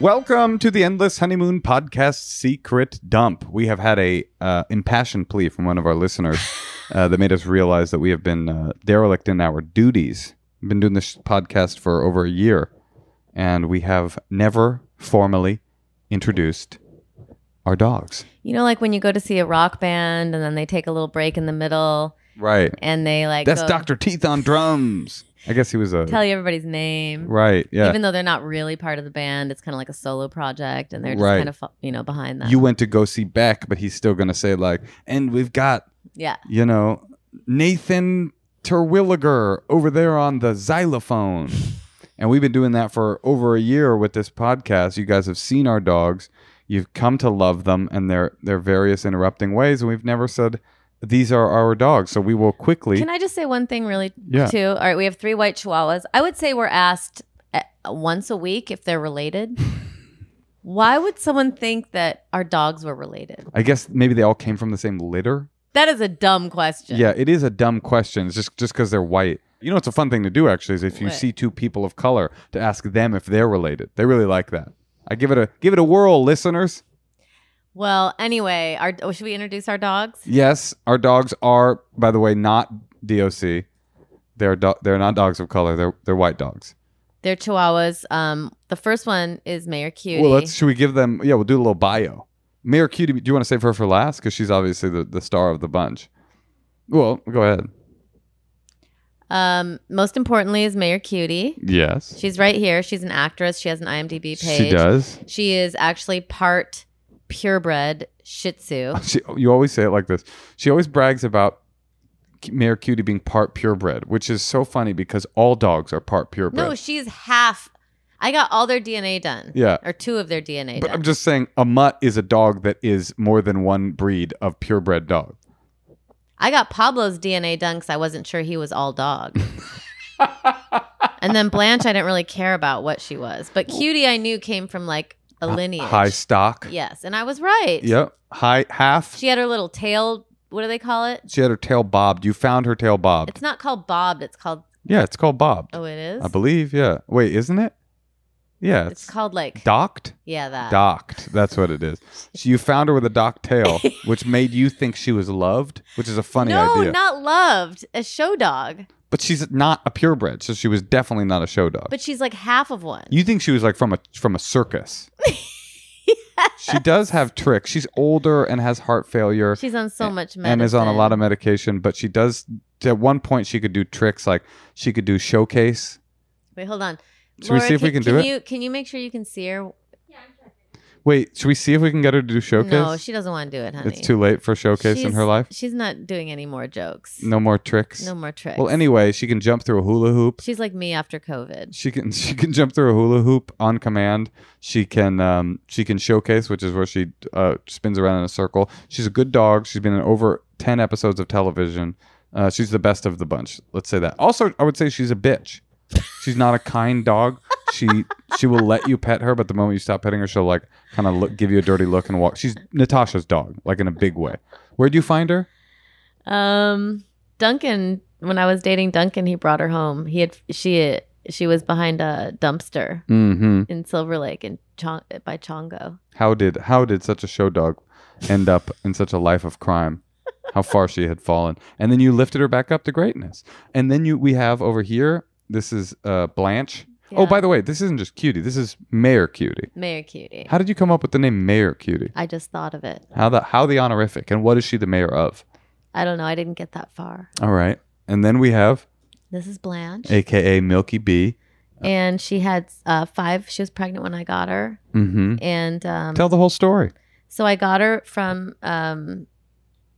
Welcome to the Endless Honeymoon Podcast Secret Dump. We have had a uh, impassioned plea from one of our listeners uh, that made us realize that we have been uh, derelict in our duties. We've been doing this podcast for over a year, and we have never formally introduced our dogs. You know, like when you go to see a rock band and then they take a little break in the middle Right. and they like That's go Dr. Teeth on drums. I guess he was a. tell you everybody's name. right. Yeah. Even though they're not really part of the band, it's kind of like a solo project and they're just Right. kind of, you know, behind that. you went to go see Beck, but he's still going to say, like, and we've got, yeah. you know, Nathan Terwilliger over there on the xylophone. And we've been doing that for over a year with this podcast. You guys have seen our dogs. You've come to love them and their their various interrupting ways. And we've never said these are our dogs. So we will quickly. Can I just say one thing really Yeah. too? All right, we have three white chihuahuas. I would say we're asked uh, once a week if they're related. Why would someone think that our dogs were related? I guess maybe they all came from the same litter. That is a dumb question. Yeah, it is a dumb question. It's just just because they're white. You know, it's a fun thing to do actually. Is if you What? see two people of color to ask them if they're related. They really like that. I give it a give it a whirl, listeners. Well, anyway, our oh, should we introduce our dogs? Yes, our dogs are, by the way, not DOC. They're do- they're not dogs of color. They're they're white dogs. They're chihuahuas. Um, the first one is Mayor Cutie. Well, let's should we give them? Yeah, we'll do a little bio. Mayor Cutie, do you want to save her for last because she's obviously the, the star of the bunch? Well, go ahead. um, most importantly is Mayor Cutie. Yes, She's right here. She's an actress. She has an IMDb page. she does. She is actually part purebred Shih Tzu. She, you always say it like this. She always brags about Mayor Cutie being part purebred, which is so funny because all dogs are part purebred. No, she's half. I got all their DNA done. Yeah. Or two of their DNA but done. I'm just saying, a mutt is a dog that is more than one breed of purebred dog. I got Pablo's DNA done because I wasn't sure he was all dog. and then Blanche, I didn't really care about what she was. But Cutie, I knew came from like a lineage. High stock. Yes. And I was right. Yep. High half. She had her little tail. What do they call it? She had her tail bobbed. You found her tail bobbed. It's not called bobbed. It's called, yeah, it's called bobbed. oh, it is? I believe. Yeah. Wait, isn't it? Yeah, It's it's, called like, docked. yeah, that. Docked. That's what it is. So you found her with a docked tail, which made you think she was loved, which is a funny no, idea. No, not loved. A show dog. But she's not a purebred, so she was definitely not a show dog. But she's like half of one. you think she was like from a from a circus? She does have tricks. She's older and has heart failure She's on so much medicine. and is on a lot of medication, but she does. At one point, she could do tricks like she could do showcase. Wait, hold on. Should we see if we can do it? Can you make sure you can see her? Wait, should we see if we can get her to do showcase? No, she doesn't want to do it, honey. it's too late for showcase in her life. She's not doing any more jokes. No more tricks. No more tricks. Well, anyway, she can jump through a hula hoop. She's like me after COVID. She can she can jump through a hula hoop on command. She can um she can showcase, which is where she uh, spins around in a circle. She's a good dog. She's been in over ten episodes of television. Uh, she's the best of the bunch. Let's say that. Also, I would say she's a bitch. She's not a kind dog. She she will let you pet her, but the moment you stop petting her, she'll like kind of look, give you a dirty look and walk. She's Natasha's dog, like in a big way. Where'd you find her? Um, Duncan. When I was dating Duncan, he brought her home. He had she she was behind a dumpster Mm-hmm. in Silver Lake in Chong, by Chongo. How did how did such a show dog end up in such a life of crime? How far she had fallen, and then you lifted her back up to greatness. And then you we have over here. This is uh, Blanche. Oh, by the way, this isn't just Cutie. This is Mayor Cutie. Mayor Cutie. How did you come up with the name Mayor Cutie? I just thought of it. How the how the honorific, and what is she the mayor of? I don't know. I didn't get that far. All right, and then we have This is Blanche, AKA Milky B. and she had uh, five. She was pregnant when I got her, Mm-hmm. and um, Tell the whole story. so I got her from. Um,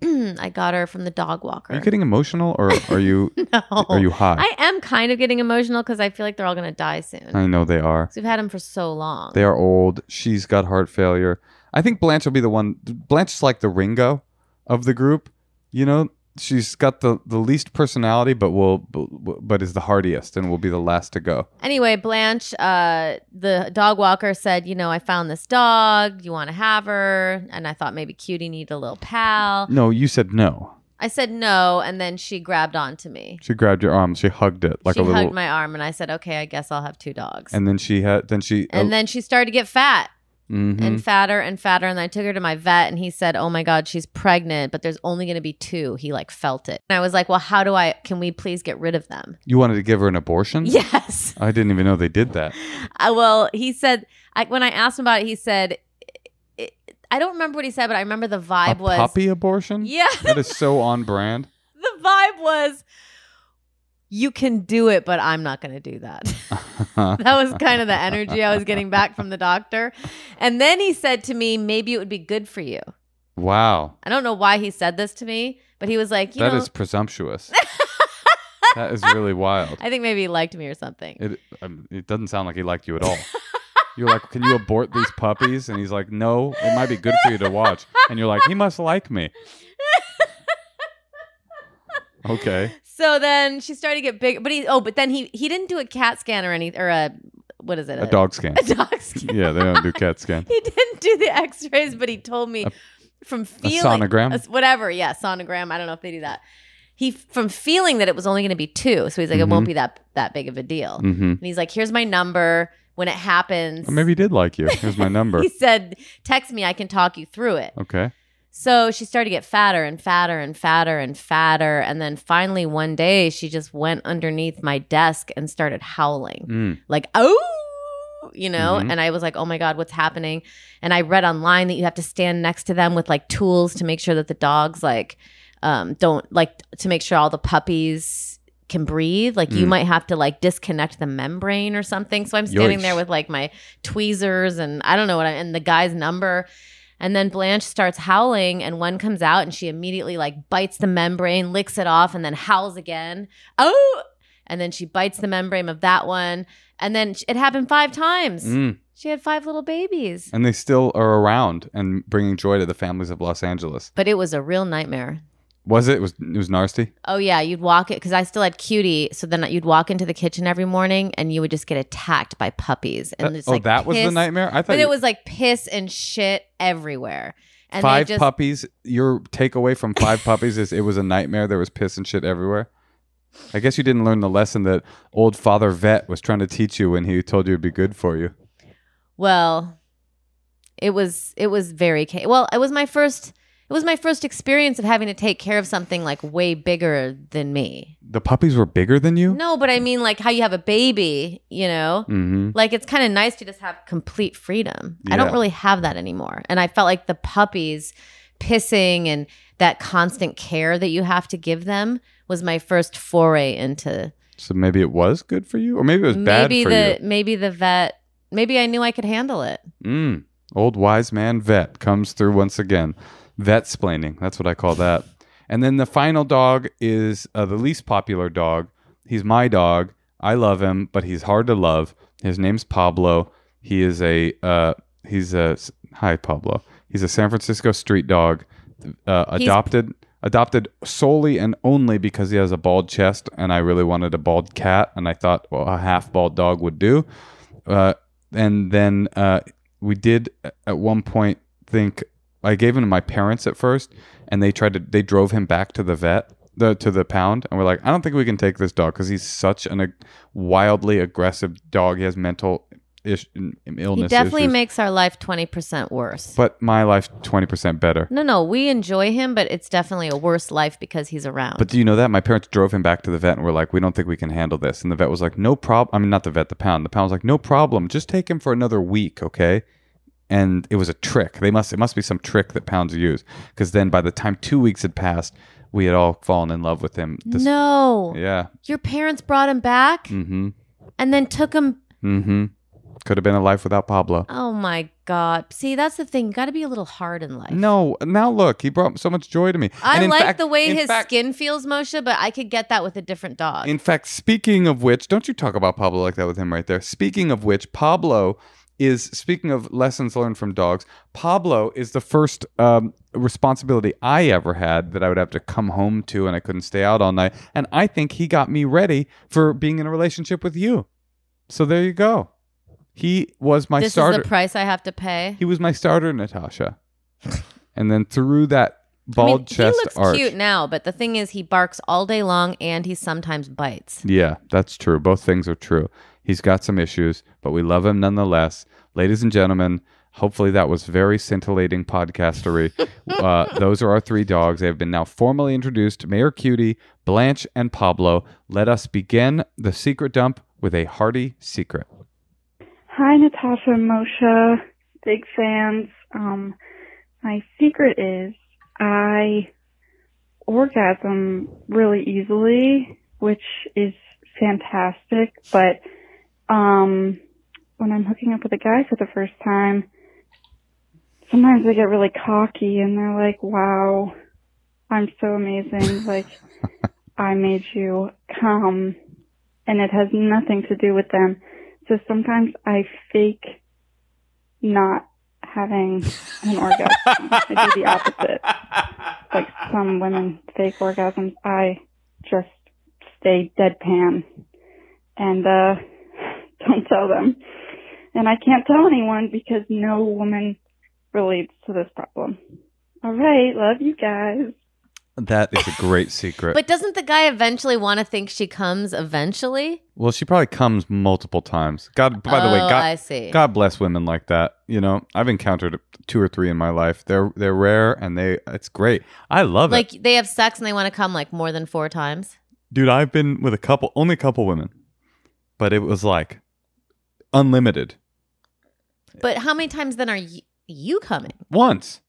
I got her from the dog walker. Are you getting emotional, or are you no, are you high? I am kind of getting emotional because I feel like they're all gonna die soon. I know they are. 'Cause we've had them for so long. They are old. She's got heart failure. I think Blanche will be the one. Blanche is like the Ringo of the group. You know, she's got the the least personality, but will but is the hardiest and will be the last to go. Anyway, Blanche, uh, the dog walker said, you know, I found this dog. You want to have her? And I thought maybe Cutie needed a little pal. No, you said no. I said no, and then she grabbed onto me. She grabbed your arm. She hugged it like she a little. She hugged my arm, and I said, "Okay, I guess I'll have two dogs." and then she had. Then she. And then she started to get fat Mhm. and fatter and fatter. And I took her to my vet, and he said, "Oh my God, she's pregnant, but there's only going to be two. He like felt it, and I was like, "Well, how do I? Can we please get rid of them?" you wanted to give her an abortion. Yes. I didn't even know they did that. I, well, he said I, when I asked him about it, he said, I- I don't remember what he said, but I remember the A vibe was, puppy abortion. yeah, That is so on brand. the vibe was, you can do it, but I'm not going to do that. that was kind of the energy I was getting back from the doctor. And then he said to me, maybe it would be good for you. wow, I don't know why he said this to me, but he was like, you that know, is presumptuous. that is really wild. I think maybe he liked me or something. It um, it doesn't sound like he liked you at all. You're like, can you abort these puppies? And he's like, no, it might be good for you to watch. And you're like, he must like me. Okay. So then she started to get big, but he oh, but then he he didn't do a CAT scan or any or a what is it? A dog scan. A dog scan. Yeah, they don't do CAT scan. He didn't do the X-rays, but he told me A- from A feeling sonogram. a- whatever. Yeah, sonogram. I don't know if they do that. He from feeling that it was only going to be two, so he's like, it Mhm. won't be that that big of a deal. Mm-hmm. And he's like, here's my number. When it happens, Or maybe he did like you. Here's my number. he said, text me. I can talk you through it. Okay. So she started to get fatter and fatter and fatter and fatter. And then finally, one day, she just went underneath my desk and started howling, Mm. like, oh, you know? Mhm. And I was like, oh my God, what's happening? And I read online that you have to stand next to them with like tools to make sure that the dogs, like, um, don't like to make sure all the puppies can breathe. Like, you Mm. might have to like disconnect the membrane or something. So I'm standing there with like my tweezers and I don't know what I, and the guy's number. And then Blanche starts howling, and one comes out, and she immediately like bites the membrane, licks it off, and then howls again. Oh! And then she bites the membrane of that one, and then it happened five times. Mm. She had five little babies, And they still are around and bringing joy to the families of Los Angeles. but it was a real nightmare. Was it? It was it was nasty? Oh yeah, you'd walk it because I still had cutie. So then you'd walk into the kitchen every morning, and you would just get attacked by puppies, and Uh, just oh, like that was the nightmare. I thought But you- it was like piss and shit everywhere. And five just, puppies. Your takeaway from five puppies is it was a nightmare. There was piss and shit everywhere. I guess you didn't learn the lesson that old Father Vet was trying to teach you when he told you it'd be good for you. Well, it was it was very ca- well. It was my first. It was my first experience of having to take care of something like way bigger than me. The puppies were bigger than you. No, but I mean like how you have a baby, you know? Mm-hmm. Like it's kind of nice to just have complete freedom. I don't really have that anymore. And I felt like the puppies pissing and that constant care that you have to give them was my first foray into So maybe it was good for you, or maybe it was bad maybe for the maybe the vet maybe I knew I could handle it. you. Mm. Old wise man vet comes through once again. Vet splaining. That's what I call that. And then the final dog is uh, the least popular dog. He's my dog. I love him, but he's hard to love. His name's Pablo. He is a uh, he's a hi Pablo. He's a San Francisco street dog, uh, adopted adopted solely and only because he has a bald chest, and I really wanted a bald cat, and I thought well, a half bald dog would do. Uh, and then uh, we did at one point think I gave him to my parents at first, and they tried to they drove him back to the vet. The, to the pound and we're like i don't think we can take this dog because he's such an ag- wildly aggressive dog he has mental ish, mm, mm, illness He definitely issues. makes our life 20% worse. but my life 20% better No, no, we enjoy him, but it's definitely a worse life because he's around. But do you know that my parents drove him back to the vet and were like, "We don't think we can handle this." And the vet was like, "No problem." I mean, not the vet, the pound. The pound was like, "No problem. Just take him for another week, okay?" And it was a trick. They must it must be some trick that pounds use because then by the time two weeks had passed, we had all fallen in love with him. This- no, Yeah. your parents brought him back Mm-hmm. and then took him. Mm-hmm. Could have been a life without Pablo. Oh my God. See, that's the thing. You got to be a little hard in life. No, now look, he brought so much joy to me. I And in like fact- the way in his fact- skin feels, Moshe, but I could get that with a different dog. In fact, speaking of which, don't you talk about Pablo like that with him right there. Speaking of which, Pablo is speaking of lessons learned from dogs. Pablo is the first um, responsibility I ever had that I would have to come home to, and I couldn't stay out all night. And I think he got me ready for being in a relationship with you. So there you go. He was my this starter. is the price I have to pay. he was my starter, Natasha. and then through that I mean, chest he looks arch. cute now, but the thing is, he barks all day long and he sometimes bites. Yeah, that's true. Both things are true. He's got some issues, but we love him nonetheless. Ladies and gentlemen, hopefully that was very scintillating podcastery. uh, those are our three dogs. They have been now formally introduced Mayor Cutie, Blanche, and Pablo. Let us begin the secret dump with a hearty secret. Hi, Natasha and Moshe. Big fans. Um, my secret is I orgasm really easily, which is fantastic. But um, when I'm hooking up with a guy for the first time, sometimes they get really cocky and they're like, "Wow, I'm so amazing!" like I made you come, and it has nothing to do with them. So sometimes I fake not having an orgasm. I do the opposite. Like some women fake orgasms. I just stay deadpan and uh don't tell them. And I can't tell anyone because no woman relates to this problem. All right, love you guys. That is a great secret. But doesn't the guy eventually want to think she comes eventually? well, she probably comes multiple times. God, by the way, Oh, God, I see. God bless women like that. You know, I've encountered two or three in my life. They're they're rare and they it's great. I love it. Like they have sex and they want to come like more than four times. Dude, I've been with a couple, only a couple women, but it was like unlimited But how many times then are you, you coming? once,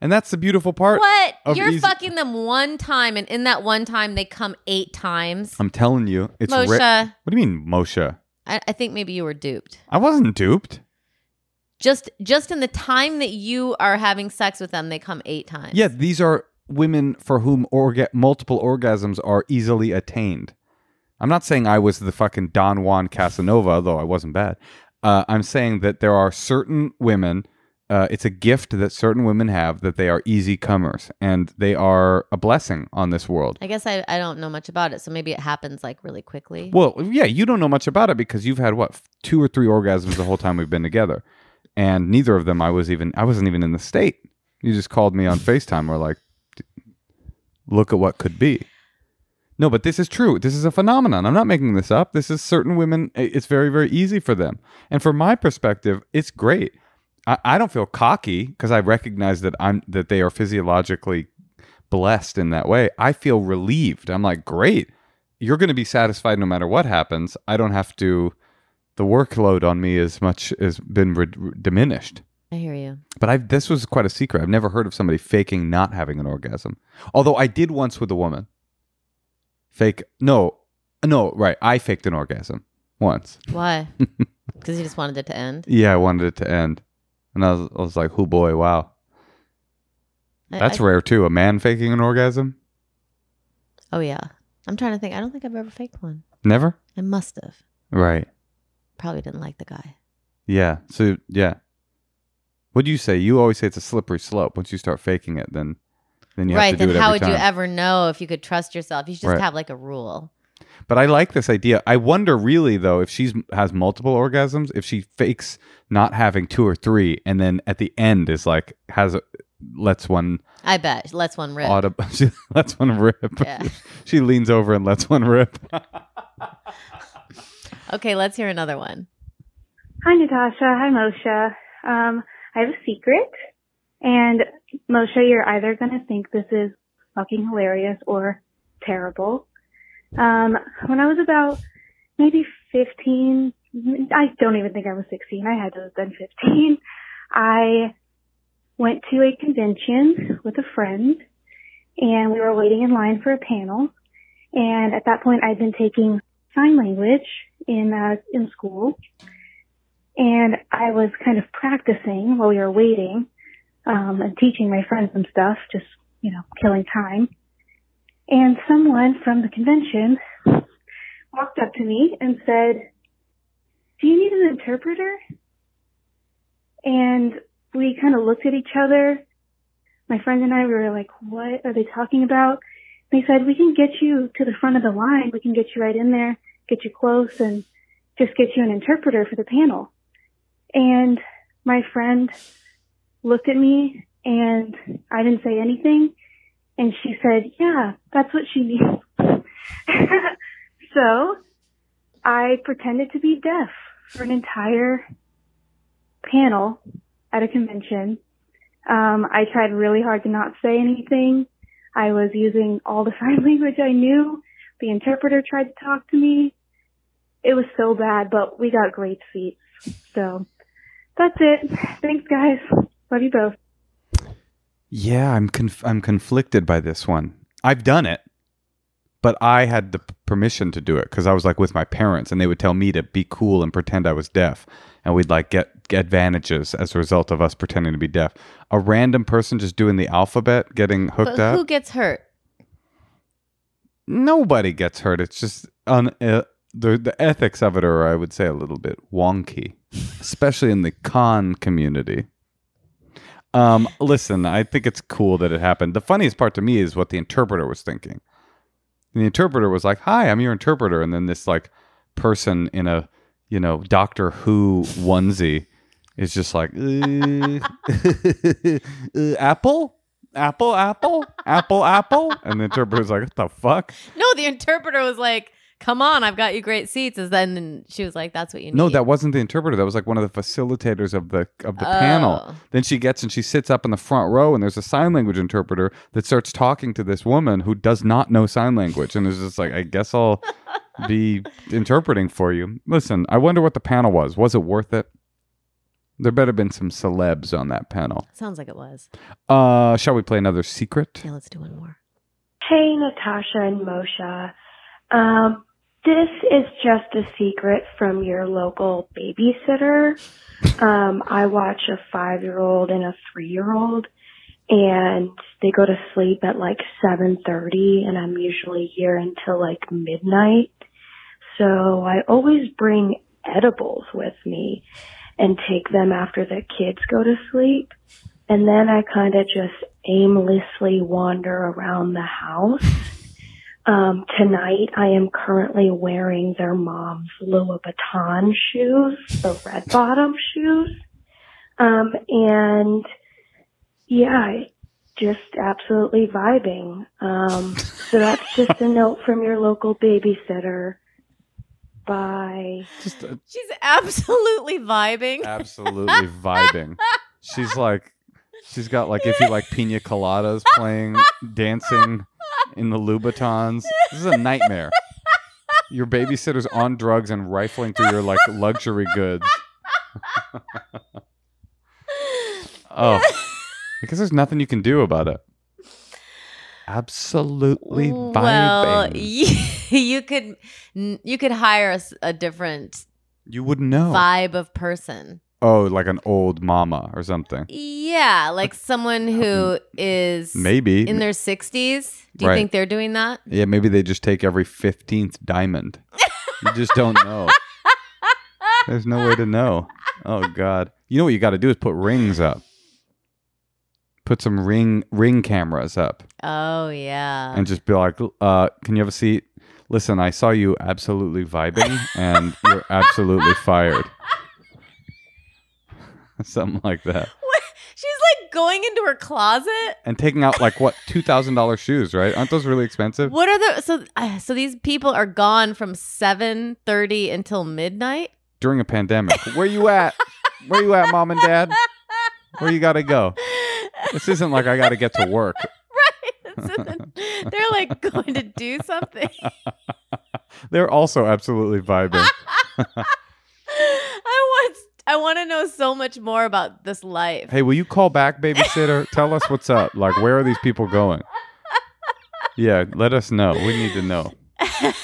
and that's the beautiful part. What? You're easy- fucking them one time, and in that one time they come eight times. I'm telling you, it's Moshe, ra- What do you mean, Moshe? I, I think maybe you were duped. I wasn't duped. Just just in the time that you are having sex with them, they come eight times. Yeah, these are women for whom orga- multiple orgasms are easily attained. I'm not saying I was the fucking Don Juan Casanova, though I wasn't bad. Uh, I'm saying that there are certain women. Uh, it's a gift that certain women have that they are easy comers, and they are a blessing on this world. I guess I, I don't know much about it, so maybe it happens like really quickly. Well, yeah, you don't know much about it because you've had what two or three orgasms the whole time we've been together, and neither of them I was even I wasn't even in the state. You just called me on Facetime. We're like, look at what could be. No, but this is true. This is a phenomenon. I'm not making this up. This is certain women. It's very very easy for them, and from my perspective, it's great. I, I don't feel cocky because I recognize that I'm that they are physiologically blessed in that way. I feel relieved. I'm like, great you're going to be satisfied no matter what happens. I don't have to. The workload on me as much has been re- re- diminished. I hear you. But I this was quite a secret. I've never heard of somebody faking not having an orgasm. Although I did once with a woman. Fake no, no right. I faked an orgasm once. Why? Because you just wanted it to end. Yeah, I wanted it to end, and I was, I was like, "Oh boy, wow, I- that's I- rare too." A man faking an orgasm? Oh yeah. I'm trying to think. I don't think I've ever faked one. Never. I must have. Right. Probably didn't like the guy. Yeah. So yeah. What do you say? You always say it's a slippery slope. Once you start faking it, then then you right. have to do Then it how every would you ever know if you could trust yourself? You should just Right. have like a rule. But I like this idea. I wonder really though if she has multiple orgasms, if she fakes not having two or three, and then at the end is like has a, lets one I bet. Let's one rip. audible. She lets one rip. Yeah. she leans over and lets one rip. Okay, let's hear another one. Hi, Natasha. Hi, Moshe. Um, I have a secret. And Moshe, you're either going to think this is fucking hilarious or terrible. Um, when I was about maybe 15, I don't even think I was 16. I had to have been 15. I went to a convention with a friend and we were waiting in line for a panel. And at that point, I'd been taking sign language in, uh, in school and I was kind of practicing while we were waiting, um, and teaching my friends some stuff, just, you know, killing time. And someone from the convention walked up to me and said, do you need an interpreter? And we kind of looked at each other. My friend and I we were like, what are they talking about? They said, we can get you to the front of the line. We can get you right in there, get you close and just get you an interpreter for the panel. And my friend looked at me and I didn't say anything. And she said, yeah, that's what she needs. so I pretended to be deaf for an entire panel at a convention. Um, I tried really hard to not say anything. I was using all the sign language I knew. The interpreter tried to talk to me. It was so bad, but we got great seats. So that's it. Thanks, guys. Love you both. Yeah, I'm conf- I'm conflicted by this one. I've done it, but I had the permission to do it because I was like with my parents, and they would tell me to be cool and pretend I was deaf, and we'd like get, get advantages as a result of us pretending to be deaf. A random person just doing the alphabet, getting hooked But up. who gets hurt? Nobody gets hurt. It's just un- uh, the the ethics of it are, I would say, a little bit wonky, especially in the con community. Um, listen, I think it's cool that it happened. The funniest part to me is what the interpreter was thinking. And the interpreter was like, "Hi, I'm your interpreter," and then this like person in a you know Doctor Who onesie is just like, "Uh, uh, "Apple, apple, apple, apple, apple," and the interpreter's like, "What the fuck?" No, the interpreter was like, "Come on, I've got you great seats." Is then she was like, "That's what you need." No, that wasn't the interpreter. That was like one of the facilitators of the of the panel. Oh. Then she gets and she sits up in the front row, and there's a sign language interpreter that starts talking to this woman who does not know sign language, and is just like, "I guess I'll be interpreting for you." Listen, I wonder what the panel was. Was it worth it? There better have been some celebs on that panel. Sounds like it was. Uh, shall we play another secret? Yeah, let's do one more. Hey, Natasha and Moshe. Um, this is just a secret from your local babysitter. Um, I watch a five year old and a three year old and they go to sleep at like 7.30 and I'm usually here until like midnight. So I always bring edibles with me and take them after the kids go to sleep. And then I kind of just aimlessly wander around the house. Um, tonight I am currently wearing their mom's Louboutin shoes, the red bottom shoes. Um, and yeah, just absolutely vibing. Um, so that's just a note from your local babysitter. Bye. Just uh, She's absolutely vibing. absolutely vibing. She's like, she's got like if you like pina coladas playing, dancing in the Louboutins. This is a nightmare. Your babysitter's on drugs and rifling through your like luxury goods. oh, because there's nothing you can do about it. Absolutely vibing. Well, you could you could hire a different you wouldn't know. vibe of person. Oh, like an old mama or something. Yeah, like someone who is Maybe. in their 60s. Do you Right. think they're doing that? Yeah, maybe they just take every 15th diamond. you just don't know. There's no way to know. Oh god. You know what you got to do is put rings up. Put some ring ring cameras up Oh yeah. and just be like, uh, "Can you have a seat? Listen, I saw you absolutely vibing and you're absolutely fired." Something like that. What? She's like going into her closet. And taking out like what $2,000 shoes, right? Aren't those really expensive? What are the so uh, so these people are gone from 7:30 until midnight? During a pandemic. Where you at? Where you at, mom and dad? Where you got to go? This isn't like I got to get to work. right. They're like going to do something. They're also absolutely vibing. I want I want to know so much more about this life. Hey, will you call back, babysitter? Tell us what's up. Like, where are these people going? Yeah, let us know. We need to know. I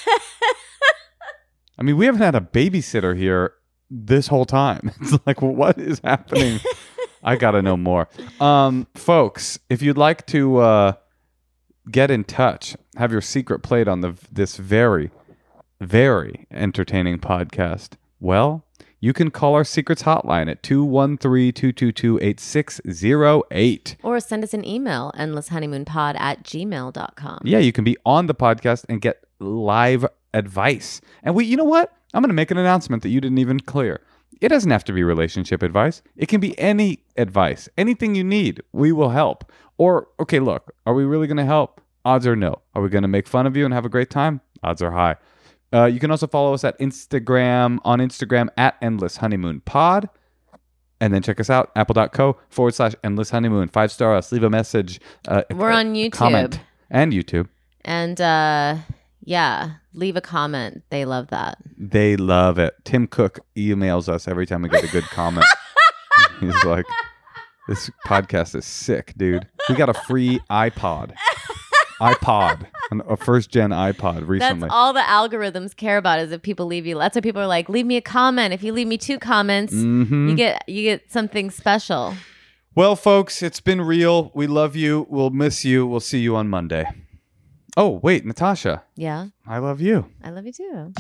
mean, we haven't had a babysitter here this whole time. It's like, well, what is happening? I got to know more. Um, folks, if you'd like to uh, get in touch, have your secret played on the this very, very entertaining podcast, well, you can call our secrets hotline at 213-222-8608. Or send us an email, endlesshoneymoonpod at gmail.com. Yeah, you can be on the podcast and get live advice. And we, you know what? I'm going to make an announcement that you didn't even clear. It doesn't have to be relationship advice. It can be any advice, anything you need. We will help. Or, okay, look, are we really going to help? Odds are no. Are we going to make fun of you and have a great time? Odds are high. Uh, you can also follow us at Instagram, on Instagram at Endless Honeymoon Pod. And then check us out, apple.co forward slash endless honeymoon. Five star us, leave a message. Uh, We're uh, on YouTube. Comment. And YouTube. And uh, yeah, leave a comment. They love that. They love it. Tim Cook emails us every time we get a good comment. He's like, this podcast is sick, dude. We got a free iPod. iPod. A first gen iPod recently. That's all the algorithms care about is if people leave you. That's why people are like, leave me a comment. If you leave me two comments, Mhm. you get you get something special. Well, folks, it's been real. We love you. We'll miss you. We'll see you on Monday. Oh, wait, Natasha. Yeah, I love you. I love you too.